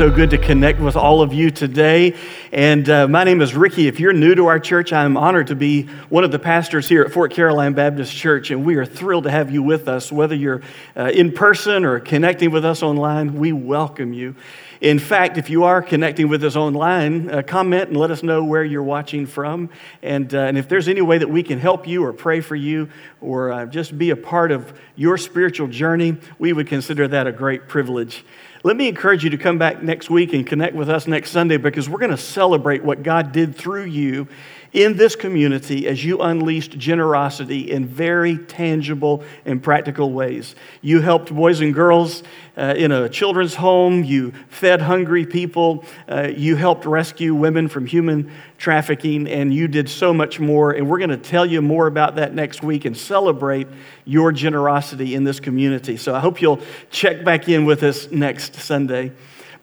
so good to connect with all of you today. And uh, my name is Ricky. If you're new to our church, I'm honored to be one of the pastors here at Fort Caroline Baptist Church. And we are thrilled to have you with us. Whether you're uh, in person or connecting with us online, we welcome you. In fact, if you are connecting with us online, uh, comment and let us know where you're watching from. And, uh, and if there's any way that we can help you or pray for you or uh, just be a part of your spiritual journey, we would consider that a great privilege. Let me encourage you to come back next week and connect with us next Sunday because we're going to celebrate what God did through you in this community as you unleashed generosity in very tangible and practical ways. You helped boys and girls uh, in a children's home, you fed hungry people, uh, you helped rescue women from human trafficking, and you did so much more. And we're going to tell you more about that next week and celebrate your generosity in this community. So I hope you'll check back in with us next Sunday.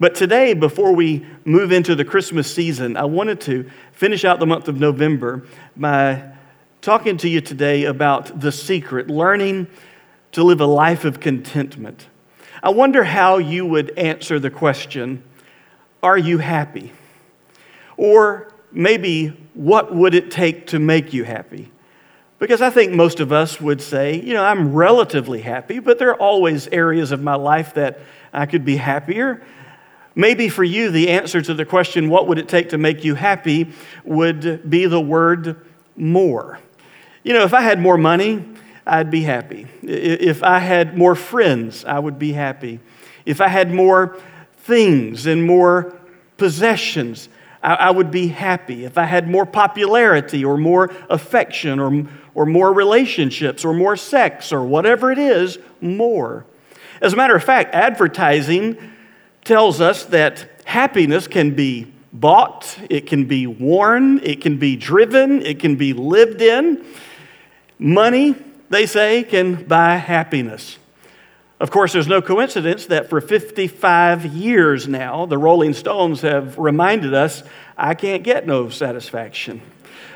But today, before we move into the Christmas season, I wanted to finish out the month of November by talking to you today about the secret, learning to live a life of contentment. I wonder how you would answer the question Are you happy? Or maybe, what would it take to make you happy? Because I think most of us would say, you know, I'm relatively happy, but there are always areas of my life that I could be happier. Maybe for you, the answer to the question, what would it take to make you happy, would be the word more. You know, if I had more money, I'd be happy. If I had more friends, I would be happy. If I had more things and more possessions, I, would be happy. If I had more popularity or more affection or, or more relationships or more sex or whatever it is, more. As a matter of fact, advertising tells us that happiness can be bought, it can be worn, it can be driven, it can be lived in. Money, they say, can buy happiness. Of course, there's no coincidence that for 55 years now, the Rolling Stones have reminded us I can't get no satisfaction.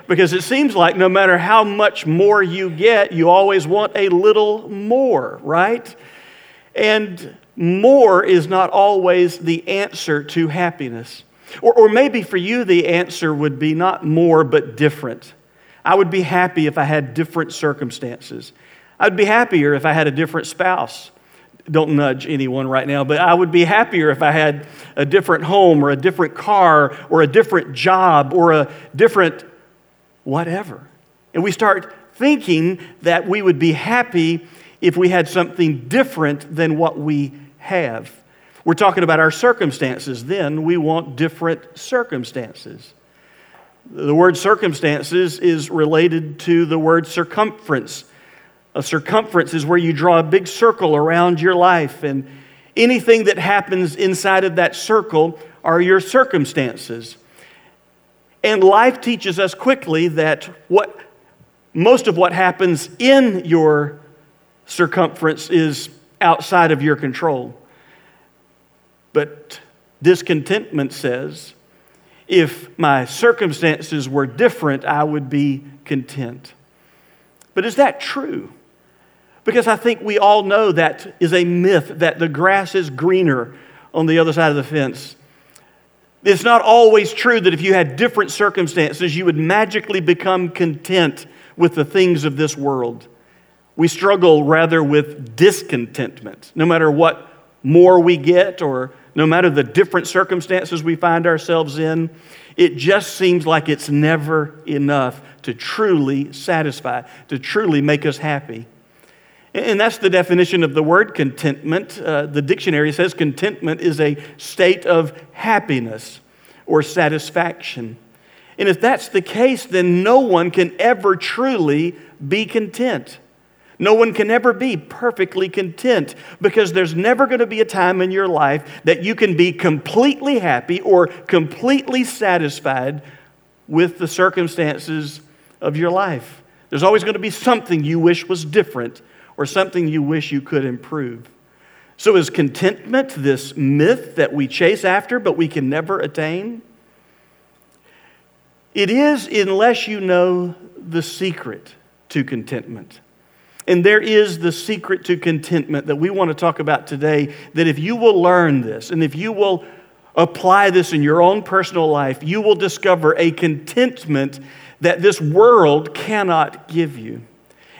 Because it seems like no matter how much more you get, you always want a little more, right? And more is not always the answer to happiness. Or, or maybe for you, the answer would be not more, but different. I would be happy if I had different circumstances. I'd be happier if I had a different spouse. Don't nudge anyone right now, but I would be happier if I had a different home or a different car or a different job or a different whatever. And we start thinking that we would be happy if we had something different than what we have. We're talking about our circumstances. Then we want different circumstances. The word circumstances is related to the word circumference. A circumference is where you draw a big circle around your life, and anything that happens inside of that circle are your circumstances. And life teaches us quickly that what most of what happens in your circumference is outside of your control. But discontentment says, if my circumstances were different, I would be content. But is that true? Because I think we all know that is a myth that the grass is greener on the other side of the fence. It's not always true that if you had different circumstances, you would magically become content with the things of this world. We struggle rather with discontentment. No matter what more we get, or no matter the different circumstances we find ourselves in, it just seems like it's never enough to truly satisfy, to truly make us happy. And that's the definition of the word contentment. Uh, the dictionary says contentment is a state of happiness or satisfaction. And if that's the case, then no one can ever truly be content. No one can ever be perfectly content because there's never going to be a time in your life that you can be completely happy or completely satisfied with the circumstances of your life. There's always going to be something you wish was different or something you wish you could improve. So, is contentment this myth that we chase after but we can never attain? It is, unless you know the secret to contentment. And there is the secret to contentment that we want to talk about today. That if you will learn this and if you will apply this in your own personal life, you will discover a contentment that this world cannot give you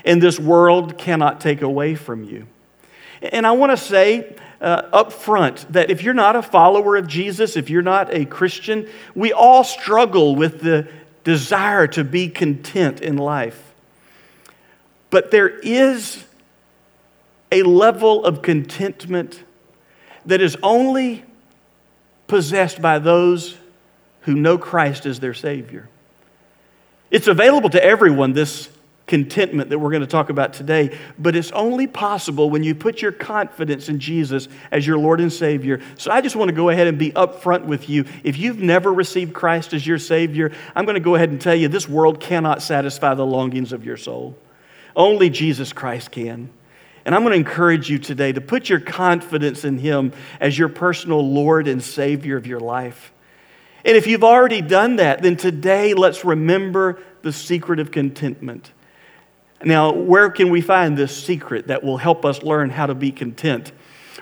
and this world cannot take away from you. And I want to say uh, up front that if you're not a follower of Jesus, if you're not a Christian, we all struggle with the desire to be content in life. But there is a level of contentment that is only possessed by those who know Christ as their Savior. It's available to everyone, this contentment that we're going to talk about today, but it's only possible when you put your confidence in Jesus as your Lord and Savior. So I just want to go ahead and be upfront with you. If you've never received Christ as your Savior, I'm going to go ahead and tell you this world cannot satisfy the longings of your soul. Only Jesus Christ can. And I'm going to encourage you today to put your confidence in Him as your personal Lord and Savior of your life. And if you've already done that, then today let's remember the secret of contentment. Now, where can we find this secret that will help us learn how to be content?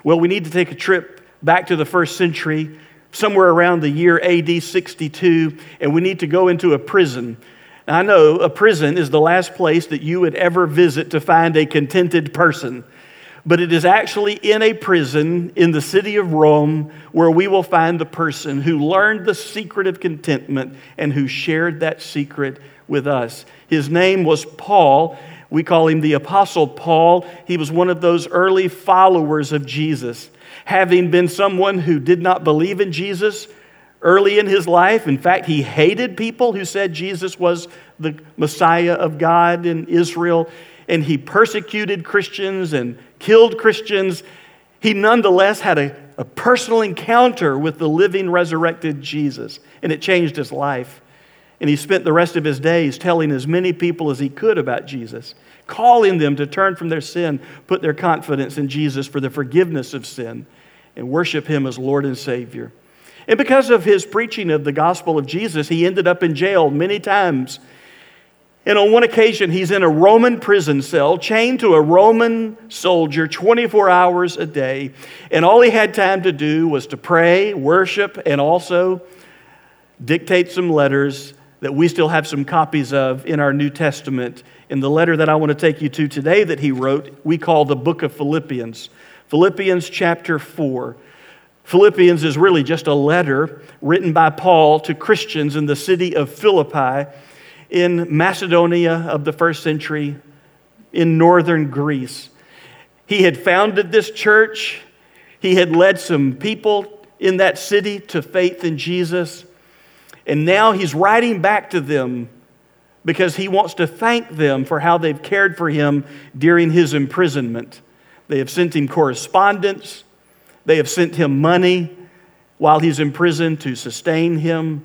Well, we need to take a trip back to the first century, somewhere around the year AD 62, and we need to go into a prison I know a prison is the last place that you would ever visit to find a contented person, but it is actually in a prison in the city of Rome where we will find the person who learned the secret of contentment and who shared that secret with us. His name was Paul. We call him the Apostle Paul. He was one of those early followers of Jesus. Having been someone who did not believe in Jesus, early in his life. In fact, he hated people who said Jesus was the Messiah of God in Israel, and he persecuted Christians and killed Christians. He nonetheless had a, a personal encounter with the living, resurrected Jesus, and it changed his life. And he spent the rest of his days telling as many people as he could about Jesus, calling them to turn from their sin, put their confidence in Jesus for the forgiveness of sin, and worship him as Lord and Savior. And because of his preaching of the gospel of Jesus, he ended up in jail many times. And on one occasion, he's in a Roman prison cell, chained to a Roman soldier 24 hours a day. And all he had time to do was to pray, worship, and also dictate some letters that we still have some copies of in our New Testament. In the letter that I want to take you to today that he wrote, we call the book of Philippians. Philippians chapter 4. Philippians is really just a letter written by Paul to Christians in the city of Philippi in Macedonia of the first century in northern Greece. He had founded this church, he had led some people in that city to faith in Jesus, and now he's writing back to them because he wants to thank them for how they've cared for him during his imprisonment. They have sent him correspondence. They have sent him money while he's in prison to sustain him.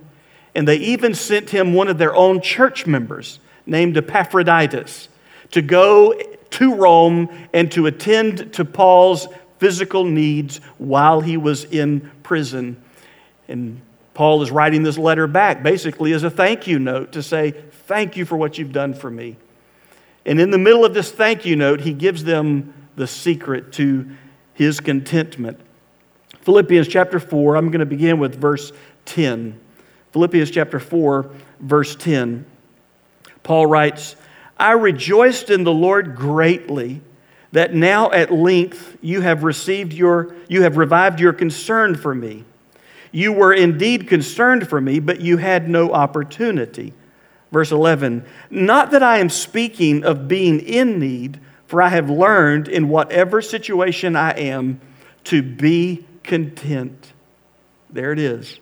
And they even sent him one of their own church members named Epaphroditus to go to Rome and to attend to Paul's physical needs while he was in prison. And Paul is writing this letter back basically as a thank you note to say, Thank you for what you've done for me. And in the middle of this thank you note, he gives them the secret to his contentment. Philippians chapter 4, I'm going to begin with verse 10. Philippians chapter 4, verse 10. Paul writes, I rejoiced in the Lord greatly that now at length you have received your you have revived your concern for me. You were indeed concerned for me, but you had no opportunity. Verse 11, not that I am speaking of being in need, for I have learned in whatever situation I am to be content. There it is.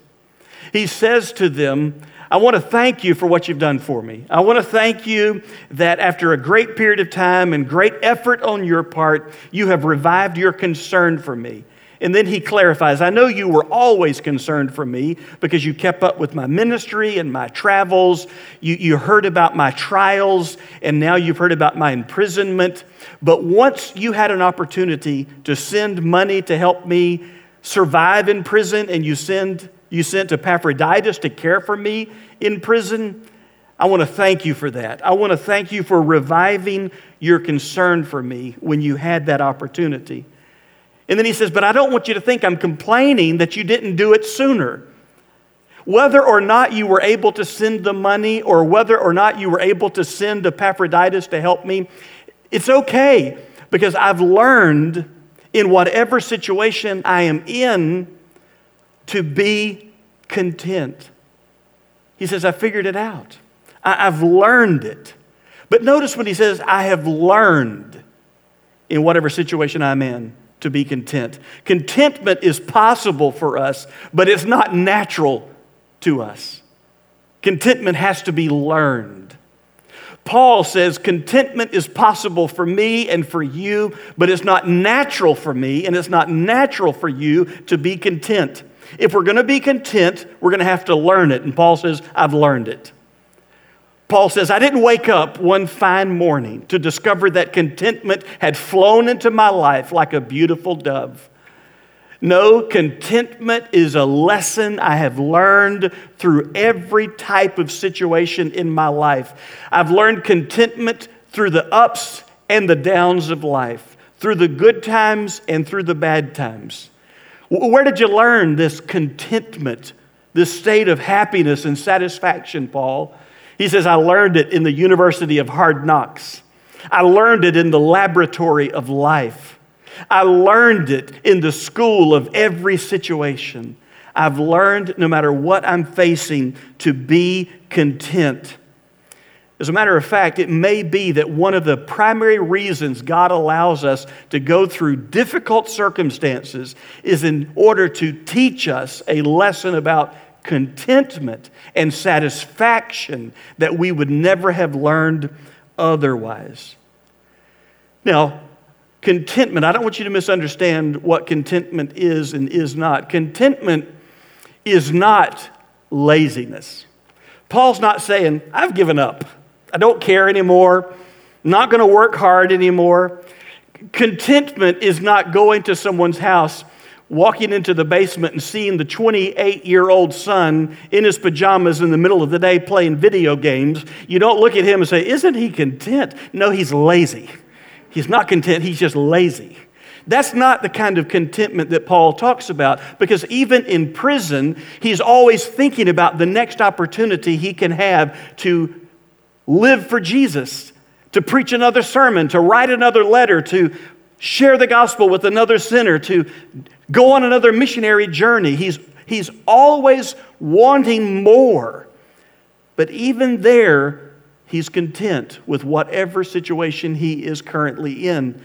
He says to them, I want to thank you for what you've done for me. I want to thank you that after a great period of time and great effort on your part, you have revived your concern for me. And then he clarifies I know you were always concerned for me because you kept up with my ministry and my travels. You, you heard about my trials, and now you've heard about my imprisonment. But once you had an opportunity to send money to help me survive in prison and you send you sent Epaphroditus to care for me in prison. I want to thank you for that. I want to thank you for reviving your concern for me when you had that opportunity. And then he says, But I don't want you to think I'm complaining that you didn't do it sooner. Whether or not you were able to send the money or whether or not you were able to send Epaphroditus to help me, it's okay because I've learned in whatever situation I am in to be content. He says, I figured it out. I, have learned it. But notice when he says, I have learned in whatever situation I'm in to be content. Contentment is possible for us, but it's not natural to us. Contentment has to be learned. Paul says contentment is possible for me and for you, but it's not natural for me and it's not natural for you to be content. If we're going to be content, we're going to have to learn it. And Paul says, I've learned it. Paul says, I didn't wake up one fine morning to discover that contentment had flown into my life like a beautiful dove. No, contentment is a lesson I have learned through every type of situation in my life. I've learned contentment through the ups and the downs of life, through the good times and through the bad times. Where did you learn this contentment, this state of happiness and satisfaction, Paul? He says, I learned it in the University of Hard Knocks. I learned it in the laboratory of life. I learned it in the school of every situation. I've learned, no matter what I'm facing, to be content. As a matter of fact, it may be that one of the primary reasons God allows us to go through difficult circumstances is in order to teach us a lesson about contentment and satisfaction that we would never have learned otherwise. Now, contentment, I don't want you to misunderstand what contentment is and is not. Contentment is not laziness. Paul's not saying, I've given up. I don't care anymore. I'm not going to work hard anymore. Contentment is not going to someone's house, walking into the basement and seeing the 28 year old son in his pajamas in the middle of the day playing video games. You don't look at him and say, Isn't he content? No, he's lazy. He's not content, he's just lazy. That's not the kind of contentment that Paul talks about because even in prison, he's always thinking about the next opportunity he can have to live for Jesus, to preach another sermon, to write another letter, to share the gospel with another sinner, to go on another missionary journey. He's, he's always wanting more. But even there, he's content with whatever situation he is currently in.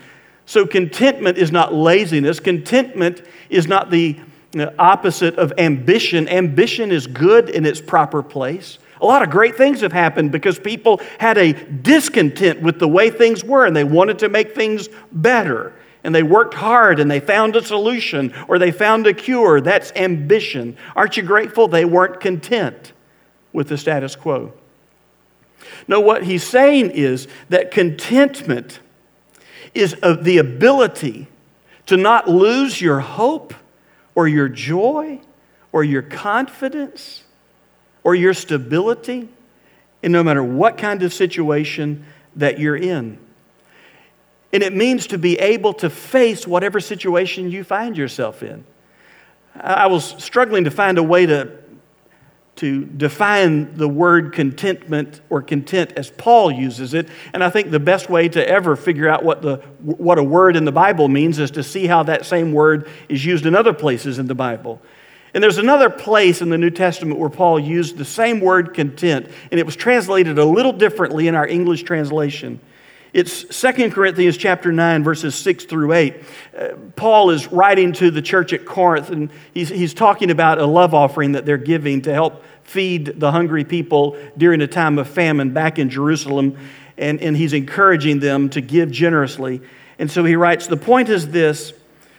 So, contentment is not laziness. Contentment is not the opposite of ambition. Ambition is good in its proper place. A lot of great things have happened because people had a discontent with the way things were and they wanted to make things better. And they worked hard and they found a solution or they found a cure. That's ambition. Aren't you grateful they weren't content with the status quo? No, what he's saying is that contentment is the ability to not lose your hope or your joy or your confidence or your stability, and no matter what kind of situation that you're in. And it means to be able to face whatever situation you find yourself in. I was struggling to find a way to, to define the word contentment or content as Paul uses it. And I think the best way to ever figure out what, the, what a word in the Bible means is to see how that same word is used in other places in the Bible. And there's another place in the New Testament where Paul used the same word content, and it was translated a little differently in our English translation. It's 2 Corinthians chapter 9, verses 6 through 8. Uh, Paul is writing to the church at Corinth, and he's, he's talking about a love offering that they're giving to help feed the hungry people during a time of famine back in Jerusalem. And, and he's encouraging them to give generously. And so he writes The point is this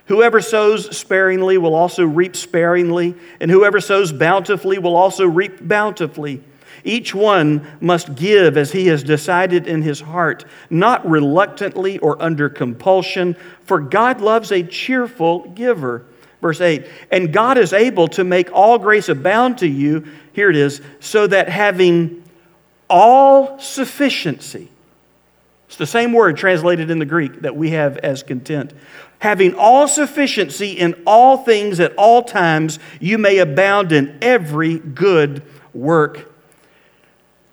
Whoever sows sparingly will also reap sparingly, and whoever sows bountifully will also reap bountifully. Each one must give as he has decided in his heart, not reluctantly or under compulsion, for God loves a cheerful giver. Verse 8, and God is able to make all grace abound to you, here it is, so that having all sufficiency, It's the same word translated in the Greek that we have as content. Having all sufficiency in all things at all times, you may abound in every good work.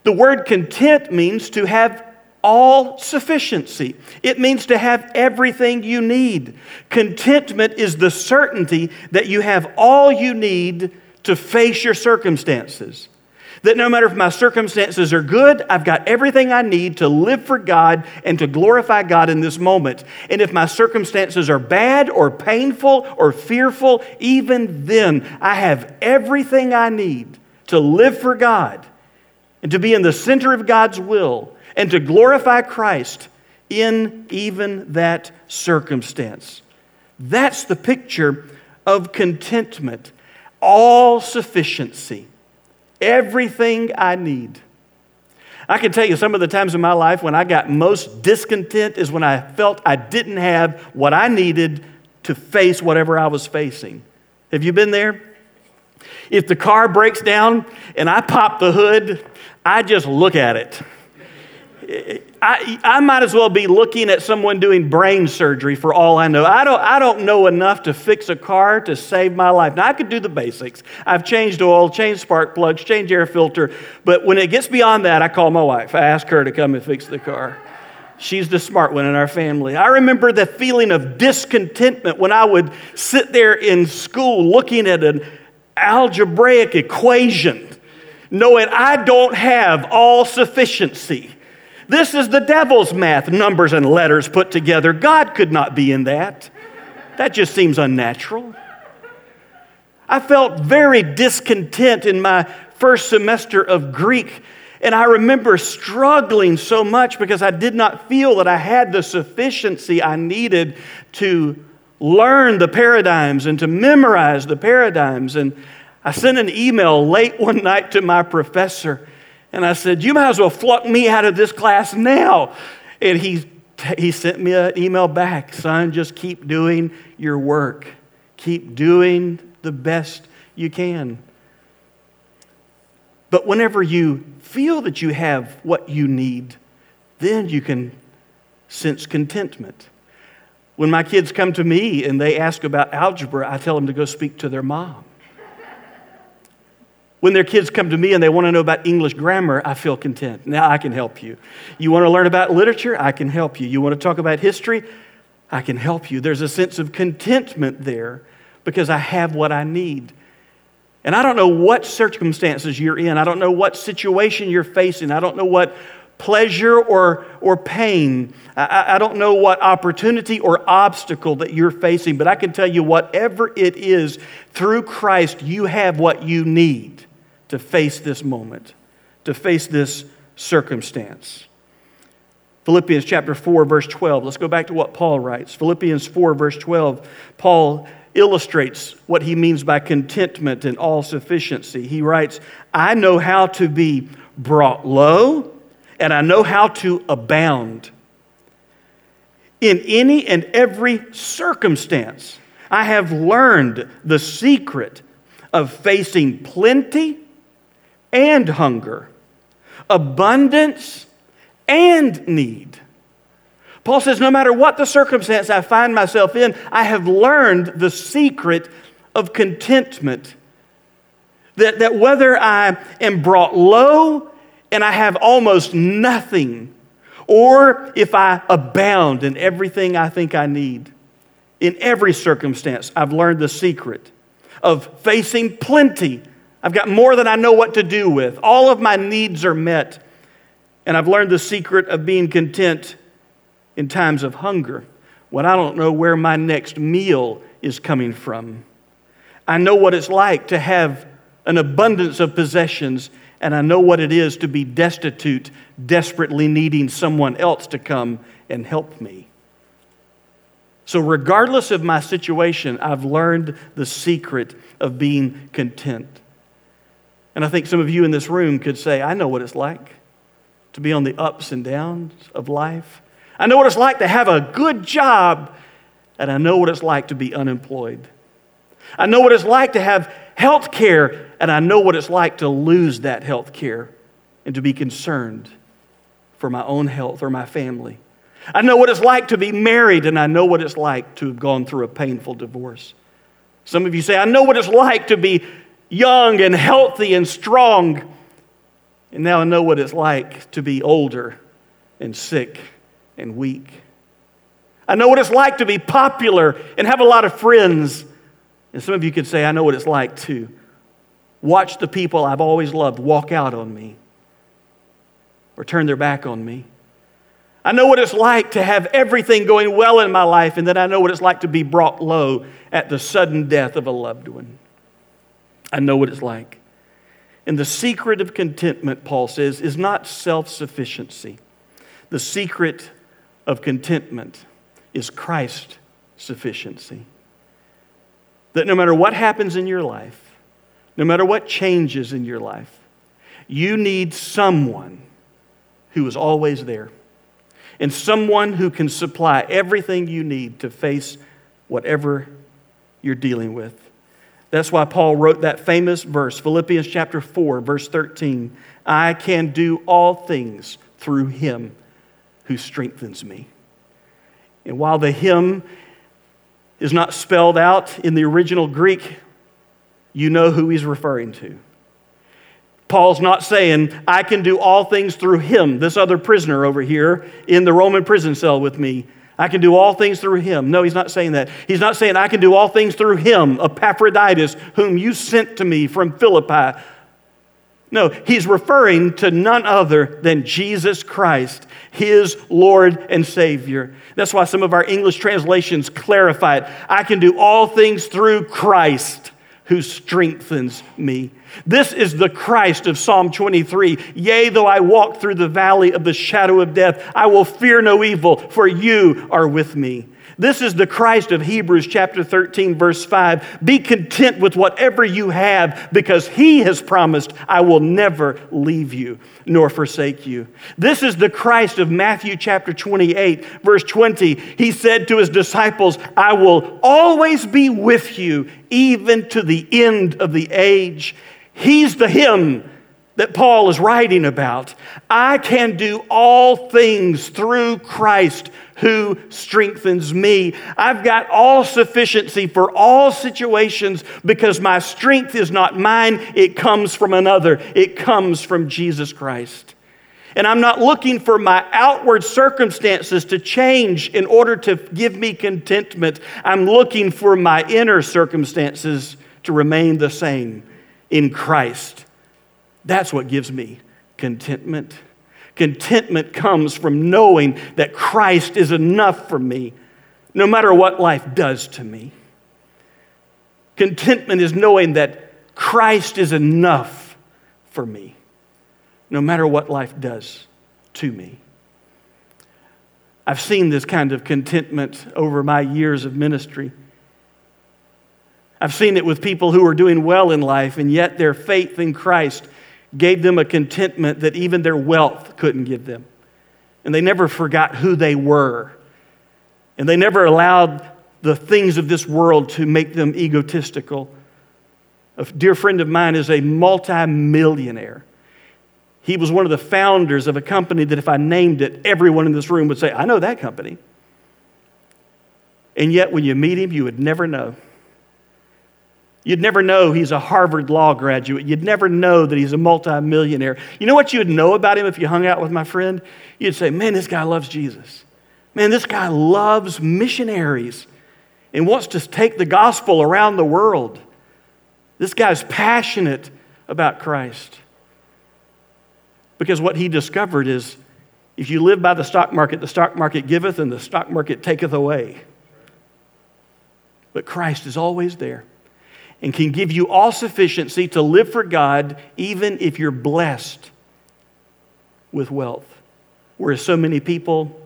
The word content means to have all sufficiency. It means to have everything you need. Contentment is the certainty that you have all you need to face your circumstances. That no matter if my circumstances are good, I've got everything I need to live for God and to glorify God in this moment. And if my circumstances are bad or painful or fearful, even then, I have everything I need to live for God and to be in the center of God's will and to glorify Christ in even that circumstance. That's the picture of contentment, all sufficiency everything I need. I can tell you some of the times in my life when I got most discontent is when I felt I didn't have what I needed to face whatever I was facing. Have you been there? If the car breaks down and I pop the hood, I just look at it. I, I might as well be looking at someone doing brain surgery for all I know. I don't, I don't know enough to fix a car to save my life. Now, I could do the basics. I've changed oil, changed spark plugs, changed air filter, but when it gets beyond that, I call my wife. I ask her to come and fix the car. She's the smart one in our family. I remember the feeling of discontentment when I would sit there in school looking at an algebraic equation, knowing I don't have all sufficiency. This is the devil's math, numbers and letters put together. God could not be in that. That just seems unnatural. I felt very discontent in my first semester of Greek, and I remember struggling so much because I did not feel that I had the sufficiency I needed to learn the paradigms and to memorize the paradigms. And I sent an email late one night to my professor and I said, You might as well flunk me out of this class now. And he, he sent me an email back Son, just keep doing your work, keep doing the best you can. But whenever you feel that you have what you need, then you can sense contentment. When my kids come to me and they ask about algebra, I tell them to go speak to their mom. When their kids come to me and they want to know about English grammar, I feel content. Now I can help you. You want to learn about literature? I can help you. You want to talk about history? I can help you. There's a sense of contentment there because I have what I need. And I don't know what circumstances you're in. I don't know what situation you're facing. I don't know what pleasure or, or pain. I, I don't know what opportunity or obstacle that you're facing, but I can tell you whatever it is, through Christ, you have what you need to face this moment, to face this circumstance. Philippians chapter 4, verse 12. Let's go back to what Paul writes. Philippians 4, verse 12. Paul illustrates what he means by contentment and all sufficiency. He writes, I know how to be brought low, and I know how to abound. In any and every circumstance, I have learned the secret of facing plenty and hunger, abundance and need. Paul says, no matter what the circumstance I find myself in, I have learned the secret of contentment. That, that whether I am brought low and I have almost nothing, or if I abound in everything I think I need, in every circumstance, I've learned the secret of facing plenty I've got more than I know what to do with. All of my needs are met. And I've learned the secret of being content in times of hunger when I don't know where my next meal is coming from. I know what it's like to have an abundance of possessions, and I know what it is to be destitute, desperately needing someone else to come and help me. So, regardless of my situation, I've learned the secret of being content. And I think some of you in this room could say, I know what it's like to be on the ups and downs of life. I know what it's like to have a good job, and I know what it's like to be unemployed. I know what it's like to have health care, and I know what it's like to lose that health care and to be concerned for my own health or my family I know what it's like to be married, and I know what it's like to have gone through a painful divorce. Some of you say, I know what it's like to be young and healthy and strong. And now I know what it's like to be older and sick and weak. I know what it's like to be popular and have a lot of friends. And some of you could say, I know what it's like to watch the people I've always loved walk out on me or turn their back on me. I know what it's like to have everything going well in my life, and then I know what it's like to be brought low at the sudden death of a loved one. I know what it's like. And the secret of contentment, Paul says, is not self sufficiency. The secret of contentment is Christ sufficiency. That no matter what happens in your life, no matter what changes in your life, you need someone who is always there and someone who can supply everything you need to face whatever you're dealing with. That's why Paul wrote that famous verse, Philippians chapter 4, verse 13. I can do all things through him who strengthens me. And while the him is not spelled out in the original Greek, you know who he's referring to. Paul's not saying, I can do all things through him, this other prisoner over here in the Roman prison cell with me. I can do all things through him. No, he's not saying that. He's not saying, I can do all things through him, Epaphroditus, whom you sent to me from Philippi. No, he's referring to none other than Jesus Christ, his Lord and Savior. That's why some of our English translations clarify it. I can do all things through Christ who strengthens me. This is the Christ of Psalm 23. Yea, though I walk through the valley of the shadow of death, I will fear no evil, for you are with me. This is the Christ of Hebrews chapter 13, verse 5. Be content with whatever you have because he has promised, I will never leave you nor forsake you. This is the Christ of Matthew chapter 28, verse 20. He said to his disciples, I will always be with you, even to the end of the age. He's the him that Paul is writing about. I can do all things through Christ who strengthens me. I've got all sufficiency for all situations because my strength is not mine, it comes from another. It comes from Jesus Christ. And I'm not looking for my outward circumstances to change in order to give me contentment. I'm looking for my inner circumstances to remain the same in Christ. That's what gives me contentment. Contentment comes from knowing that Christ is enough for me, no matter what life does to me. Contentment is knowing that Christ is enough for me, no matter what life does to me. I've seen this kind of contentment over my years of ministry. I've seen it with people who are doing well in life, and yet their faith in Christ gave them a contentment that even their wealth couldn't give them. And they never forgot who they were. And they never allowed the things of this world to make them egotistical. A dear friend of mine is a multimillionaire. He was one of the founders of a company that, if I named it, everyone in this room would say, I know that company. And yet, when you meet him, you would never know. You'd never know he's a Harvard Law graduate. You'd never know that he's a multimillionaire. You know what you'd know about him if you hung out with my friend? You'd say, Man, this guy loves Jesus. Man, this guy loves missionaries and wants to take the gospel around the world. This guy's passionate about Christ. Because what he discovered is if you live by the stock market, the stock market giveth and the stock market taketh away. But Christ is always there and can give you all sufficiency to live for God, even if you're blessed with wealth. Whereas so many people,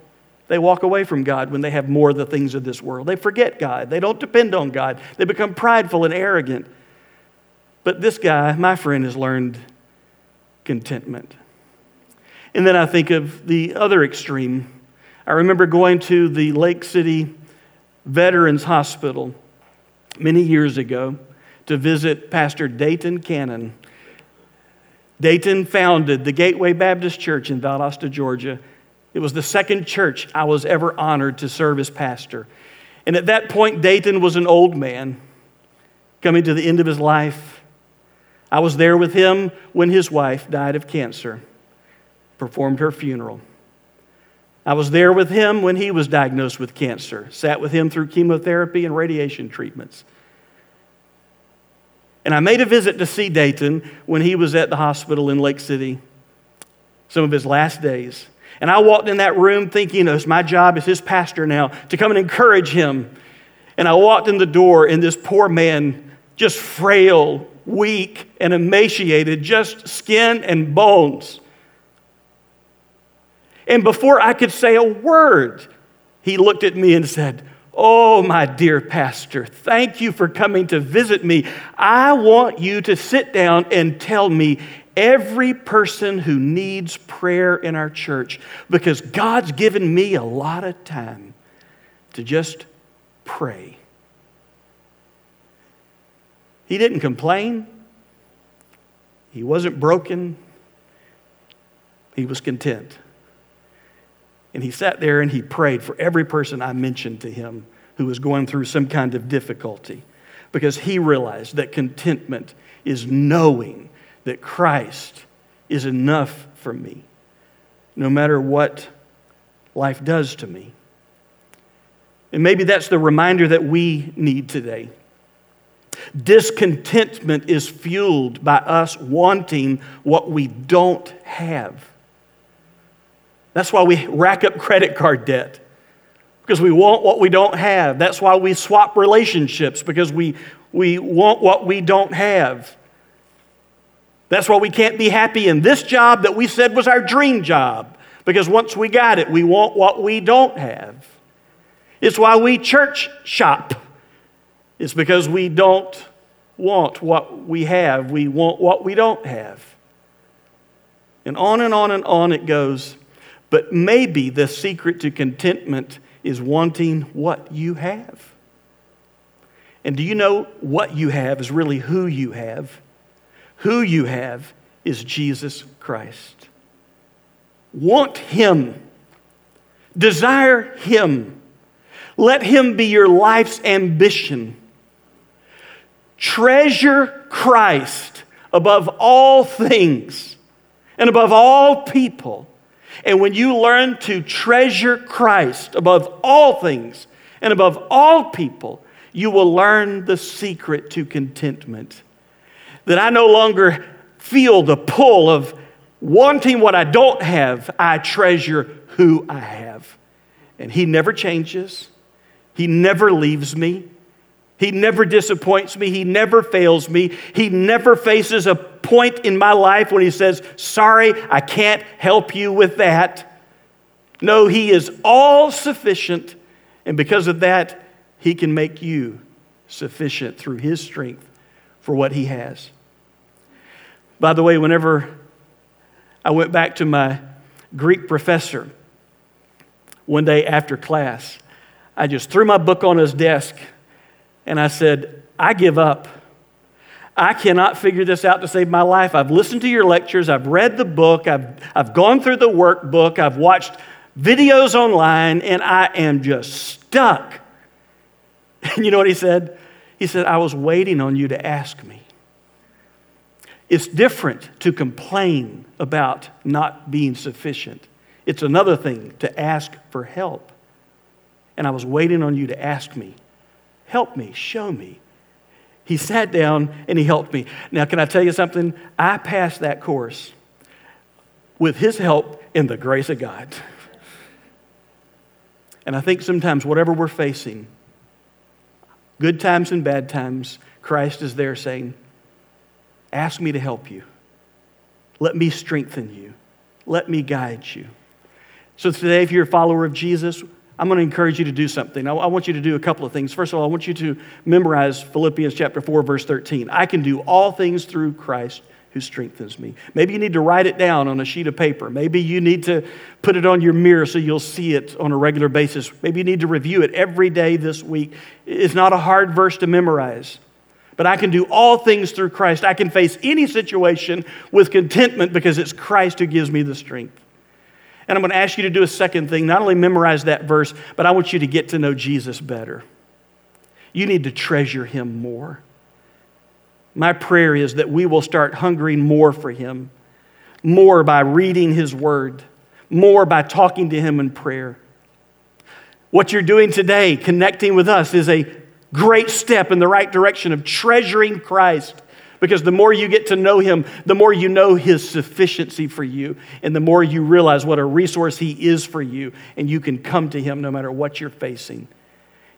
they walk away from God when they have more of the things of this world. They forget God, they don't depend on God, they become prideful and arrogant. But this guy, my friend, has learned contentment. And then I think of the other extreme. I remember going to the Lake City Veterans Hospital many years ago to visit Pastor Dayton Cannon. Dayton founded the Gateway Baptist Church in Valdosta, Georgia. It was the second church I was ever honored to serve as pastor. And at that point, Dayton was an old man coming to the end of his life. I was there with him when his wife died of cancer, performed her funeral. I was there with him when he was diagnosed with cancer, sat with him through chemotherapy and radiation treatments. And I made a visit to see Dayton when he was at the hospital in Lake City, some of his last days. And I walked in that room thinking oh, it's my job as his pastor now to come and encourage him. And I walked in the door, and this poor man, just frail, weak, and emaciated, just skin and bones. And before I could say a word, he looked at me and said, Oh, my dear pastor, thank you for coming to visit me. I want you to sit down and tell me every person who needs prayer in our church because God's given me a lot of time to just pray. He didn't complain, he wasn't broken, he was content. And he sat there and he prayed for every person I mentioned to him who was going through some kind of difficulty because he realized that contentment is knowing that Christ is enough for me, no matter what life does to me. And maybe that's the reminder that we need today. Discontentment is fueled by us wanting what we don't have. That's why we rack up credit card debt, because we want what we don't have. That's why we swap relationships, because we, we want what we don't have. That's why we can't be happy in this job that we said was our dream job, because once we got it, we want what we don't have. It's why we church shop. It's because we don't want what we have, we want what we don't have. And on and on and on it goes. But maybe the secret to contentment is wanting what you have. And do you know what you have is really who you have? Who you have is Jesus Christ. Want Him, desire Him, let Him be your life's ambition. Treasure Christ above all things and above all people and when you learn to treasure Christ above all things and above all people, you will learn the secret to contentment. That I no longer feel the pull of wanting what I don't have, I treasure who I have. And He never changes, He never leaves me. He never disappoints me. He never fails me. He never faces a point in my life when He says, Sorry, I can't help you with that. No, He is all sufficient. And because of that, He can make you sufficient through His strength for what He has. By the way, whenever I went back to my Greek professor one day after class, I just threw my book on his desk and I said, I give up. I cannot figure this out to save my life. I've listened to your lectures, I've read the book, I've, I've gone through the workbook, I've watched videos online, and I am just stuck. And you know what he said? He said, I was waiting on you to ask me. It's different to complain about not being sufficient. It's another thing to ask for help. And I was waiting on you to ask me Help me, show me. He sat down and he helped me. Now, can I tell you something? I passed that course with his help in the grace of God. And I think sometimes, whatever we're facing, good times and bad times, Christ is there saying, Ask me to help you. Let me strengthen you. Let me guide you. So, today, if you're a follower of Jesus, I'm going to encourage you to do something. I, want you to do a couple of things. First of all, I want you to memorize Philippians chapter 4, verse 13. I can do all things through Christ who strengthens me. Maybe you need to write it down on a sheet of paper. Maybe you need to put it on your mirror so you'll see it on a regular basis. Maybe you need to review it every day this week. It's not a hard verse to memorize. But I can do all things through Christ. I can face any situation with contentment because it's Christ who gives me the strength. And I'm going to ask you to do a second thing. Not only memorize that verse, but I want you to get to know Jesus better. You need to treasure him more. My prayer is that we will start hungering more for him, more by reading his word, more by talking to him in prayer. What you're doing today, connecting with us, is a great step in the right direction of treasuring Christ. Because the more you get to know him, the more you know his sufficiency for you, and the more you realize what a resource he is for you, and you can come to him no matter what you're facing.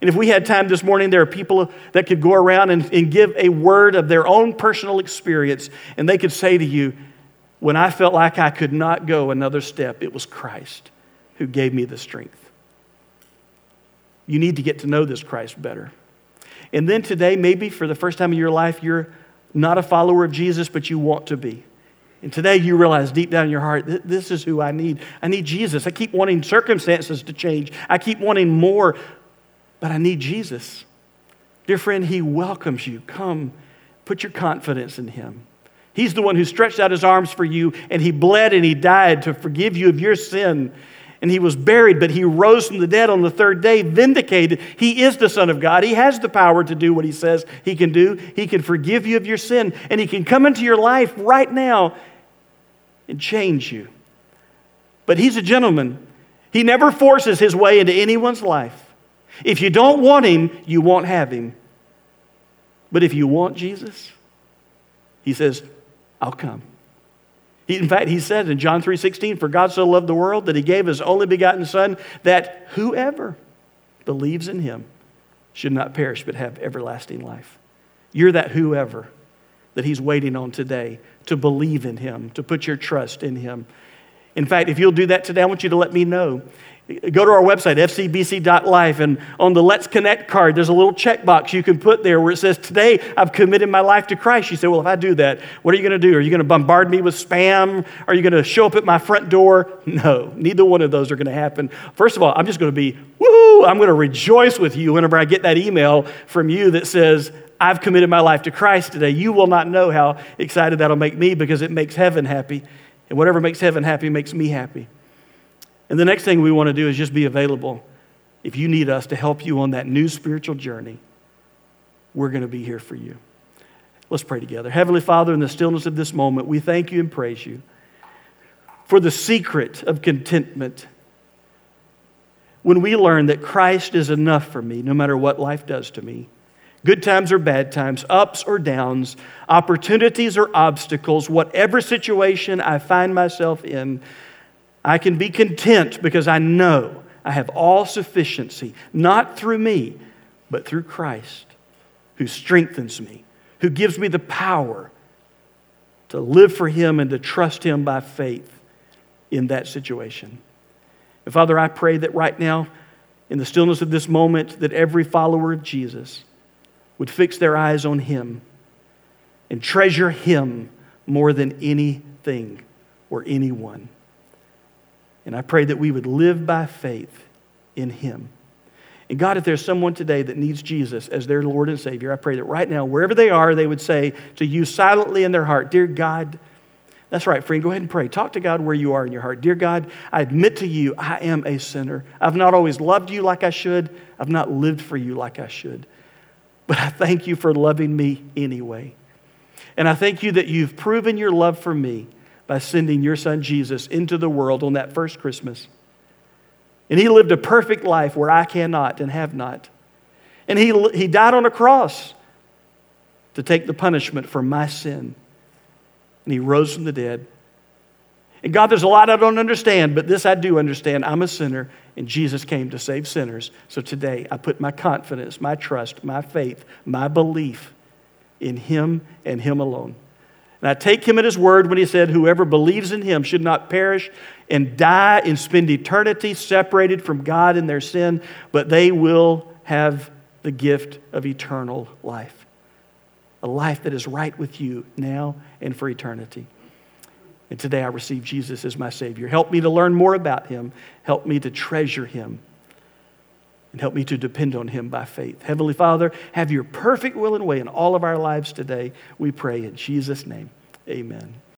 And if we had time this morning, there are people that could go around and, and give a word of their own personal experience, and they could say to you, When I felt like I could not go another step, it was Christ who gave me the strength. You need to get to know this Christ better. And then today, maybe for the first time in your life, you're not a follower of Jesus, but you want to be. And today you realize deep down in your heart, this is who I need. I need Jesus. I keep wanting circumstances to change. I keep wanting more, but I need Jesus. Dear friend, He welcomes you. Come, put your confidence in Him. He's the one who stretched out His arms for you, and He bled and He died to forgive you of your sin and he was buried, but he rose from the dead on the third day, vindicated. He is the Son of God. He has the power to do what he says he can do. He can forgive you of your sin, and he can come into your life right now and change you. But he's a gentleman. He never forces his way into anyone's life. If you don't want him, you won't have him. But if you want Jesus, he says, I'll come. He, in fact, he said in John 3:16, "For God so loved the world that he gave his only begotten son that whoever believes in him should not perish but have everlasting life." You're that whoever that he's waiting on today to believe in him, to put your trust in him. In fact, if you'll do that today, I want you to let me know. Go to our website, fcbc.life, and on the Let's Connect card, there's a little checkbox you can put there where it says, Today I've committed my life to Christ. You say, Well, if I do that, what are you going to do? Are you going to bombard me with spam? Are you going to show up at my front door? No, neither one of those are going to happen. First of all, I'm just going to be, woo, I'm going to rejoice with you whenever I get that email from you that says, I've committed my life to Christ today. You will not know how excited that'll make me because it makes heaven happy. And whatever makes heaven happy makes me happy. And the next thing we want to do is just be available. If you need us to help you on that new spiritual journey, we're going to be here for you. Let's pray together. Heavenly Father, in the stillness of this moment, we thank you and praise you for the secret of contentment. When we learn that Christ is enough for me, no matter what life does to me, good times or bad times, ups or downs, opportunities or obstacles, whatever situation I find myself in, I can be content because I know I have all sufficiency, not through me, but through Christ, who strengthens me, who gives me the power to live for Him and to trust Him by faith in that situation. And Father, I pray that right now, in the stillness of this moment, that every follower of Jesus would fix their eyes on Him and treasure Him more than anything or anyone. And I pray that we would live by faith in Him. And God, if there's someone today that needs Jesus as their Lord and Savior, I pray that right now, wherever they are, they would say to you silently in their heart, Dear God, that's right, friend. Go ahead and pray. Talk to God where you are in your heart. Dear God, I admit to you, I am a sinner. I've not always loved you like I should, I've not lived for you like I should. But I thank you for loving me anyway. And I thank you that you've proven your love for me by sending your son Jesus into the world on that first Christmas. And he lived a perfect life where I cannot and have not. And he, he died on a cross to take the punishment for my sin. And he rose from the dead. And God, there's a lot I don't understand, but this I do understand. I'm a sinner, and Jesus came to save sinners. So today, I put my confidence, my trust, my faith, my belief in Him and Him alone. And I take him at his word when he said, Whoever believes in him should not perish and die and spend eternity separated from God in their sin, but they will have the gift of eternal life. A life that is right with you now and for eternity. And today I receive Jesus as my Savior. Help me to learn more about him, help me to treasure him and help me to depend on Him by faith. Heavenly Father, have your perfect will and way in all of our lives today. We pray in Jesus' name. Amen.